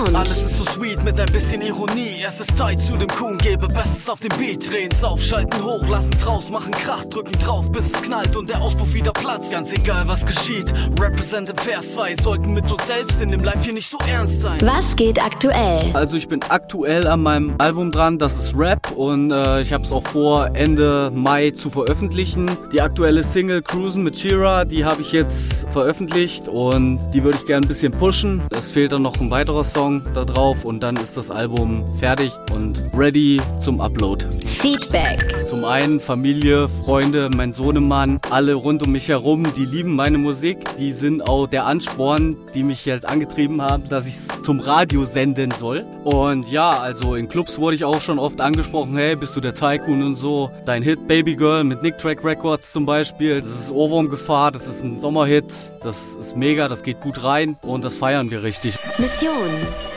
Sound. Alles ist so sweet mit ein bisschen Ironie. Es ist Zeit zu dem Kuhn, gebe Bestes auf den Beat. Drehen's auf, schalten hoch, lassen's raus, machen Krach, drücken drauf, bis es knallt und der Auspuff wieder platzt. Ganz egal, was geschieht. Represent im Vers 2, sollten mit uns selbst in dem Live hier nicht so ernst sein. Was geht aktuell? Also ich bin aktuell an meinem Album dran, das ist Rap und äh, ich habe es auch vor Ende Mai zu veröffentlichen. Die aktuelle Single Cruisen mit Shira, die habe ich jetzt veröffentlicht und die würde ich gerne ein bisschen pushen. Es fehlt dann noch ein weiterer Song da drauf und dann ist das Album fertig und ready zum Upload. Feedback. Zum einen Familie, Freunde, mein Sohnemann, alle rund um mich herum, die lieben meine Musik. Die sind auch der Ansporn, die mich jetzt angetrieben haben, dass ich zum Radio senden soll. Und ja, also in Clubs wurde ich auch schon oft angesprochen, hey, bist du der Tycoon und so. Dein Hit Baby Girl mit Nick Track Records zum Beispiel, das ist Ohrwurmgefahr, das ist ein Sommerhit, das ist mega, das geht gut rein und das feiern wir richtig. Mission.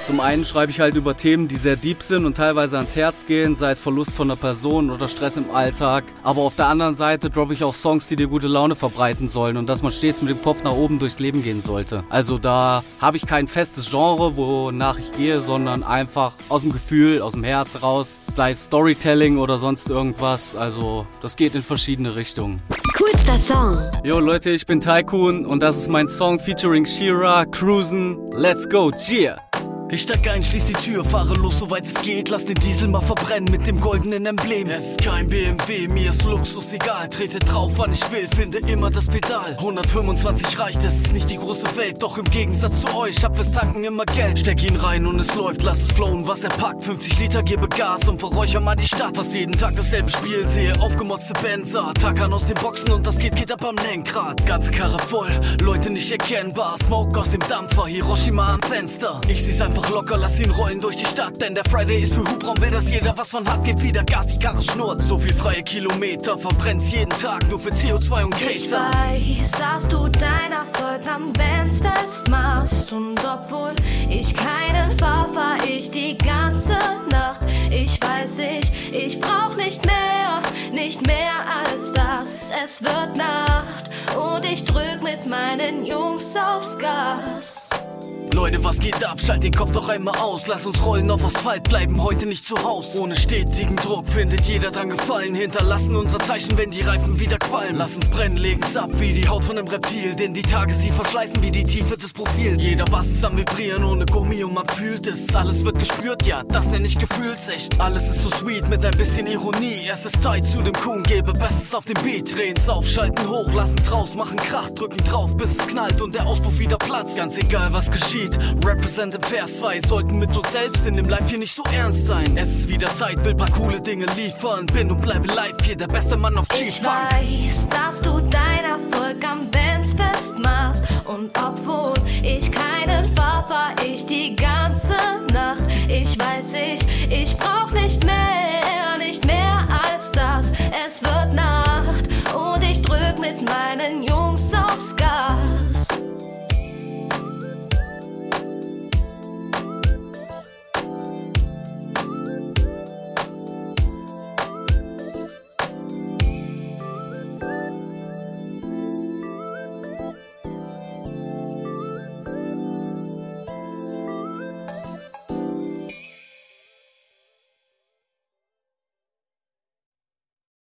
Zum einen schreibe ich halt über Themen, die sehr deep sind und teilweise ans Herz gehen, sei es Verlust von einer Person oder Stress im Alltag. Aber auf der anderen Seite droppe ich auch Songs, die dir gute Laune verbreiten sollen und dass man stets mit dem Kopf nach oben durchs Leben gehen sollte. Also da habe ich kein festes Genre, wonach ich gehe, sondern einfach aus dem Gefühl, aus dem Herz raus, sei es Storytelling oder sonst irgendwas. Also das geht in verschiedene Richtungen. Coolster Song. Yo Leute, ich bin Tycoon und das ist mein Song featuring Shira, Cruisen. Let's go, cheer! Ich steig ein, schließ die Tür, fahre los, soweit es geht. Lass den Diesel mal verbrennen mit dem goldenen Emblem. Es ist kein BMW, mir ist Luxus egal. Trete drauf, wann ich will, finde immer das Pedal. 125 reicht, es ist nicht die große Welt. Doch im Gegensatz zu euch, hab fürs Tanken immer Geld. Steck ihn rein und es läuft, lass es flowen, was er packt. 50 Liter, gebe Gas und verräucher mal die Stadt. Fast jeden Tag dasselbe Spiel, sehe aufgemotzte Benzer. Tackern aus den Boxen und das geht, geht ab am Lenkrad. Ganze Karre voll, Leute nicht erkennbar. Smoke aus dem Dampfer, Hiroshima am Fenster. Ich seh's einfach locker, lass ihn rollen durch die Stadt. Denn der Friday ist für Hubraum, will, dass jeder was von hat. Gibt wieder Gas, die Karre schnurrt. So viel freie Kilometer, verbrennst jeden Tag nur für CO2 und Ich Cater. weiß, dass du dein Erfolg am Bands festmachst. Und obwohl ich keinen fahr, fahr ich die ganze Nacht. Ich weiß, ich, ich brauch nicht mehr, nicht mehr als das. Es wird Nacht und ich drück mit meinen Jungs aufs Gas. Leute, was geht ab? Schalt den Kopf doch einmal aus. Lass uns rollen auf Asphalt, bleiben heute nicht zu Haus. Ohne stetigen Druck findet jeder dran gefallen. Hinterlassen unser Zeichen, wenn die Reifen wieder qualmen. Lass uns brennen, legen's ab wie die Haut von einem Reptil. Denn die Tage, sie verschleißen wie die Tiefe des Profils. Jeder Bass ist am Vibrieren ohne Gummi und man fühlt es. Alles wird gespürt, ja, das nenn ich gefühlsecht. Alles ist so sweet mit ein bisschen Ironie. Es ist Zeit zu dem Kuhn, gebe Bestes auf den Beat. Drehen's auf, schalten hoch, lassen's raus, machen Krach, drücken drauf, bis es knallt und der Auspuff wieder platzt. Ganz egal, was geschieht. Lied. Represent Vers 2 sollten mit uns selbst in dem Live hier nicht so ernst sein. Es ist wieder Zeit, will paar coole Dinge liefern. Bin und bleibe live hier, der beste Mann auf G-Funk. Ich weiß, dass du dein Erfolg am Bands festmachst. Und obwohl ich keinen Vater, war ich die ganze Nacht. Ich weiß, ich, ich brauch nicht mehr, nicht mehr als das. Es wird Nacht und ich drück mit meinen Jungs.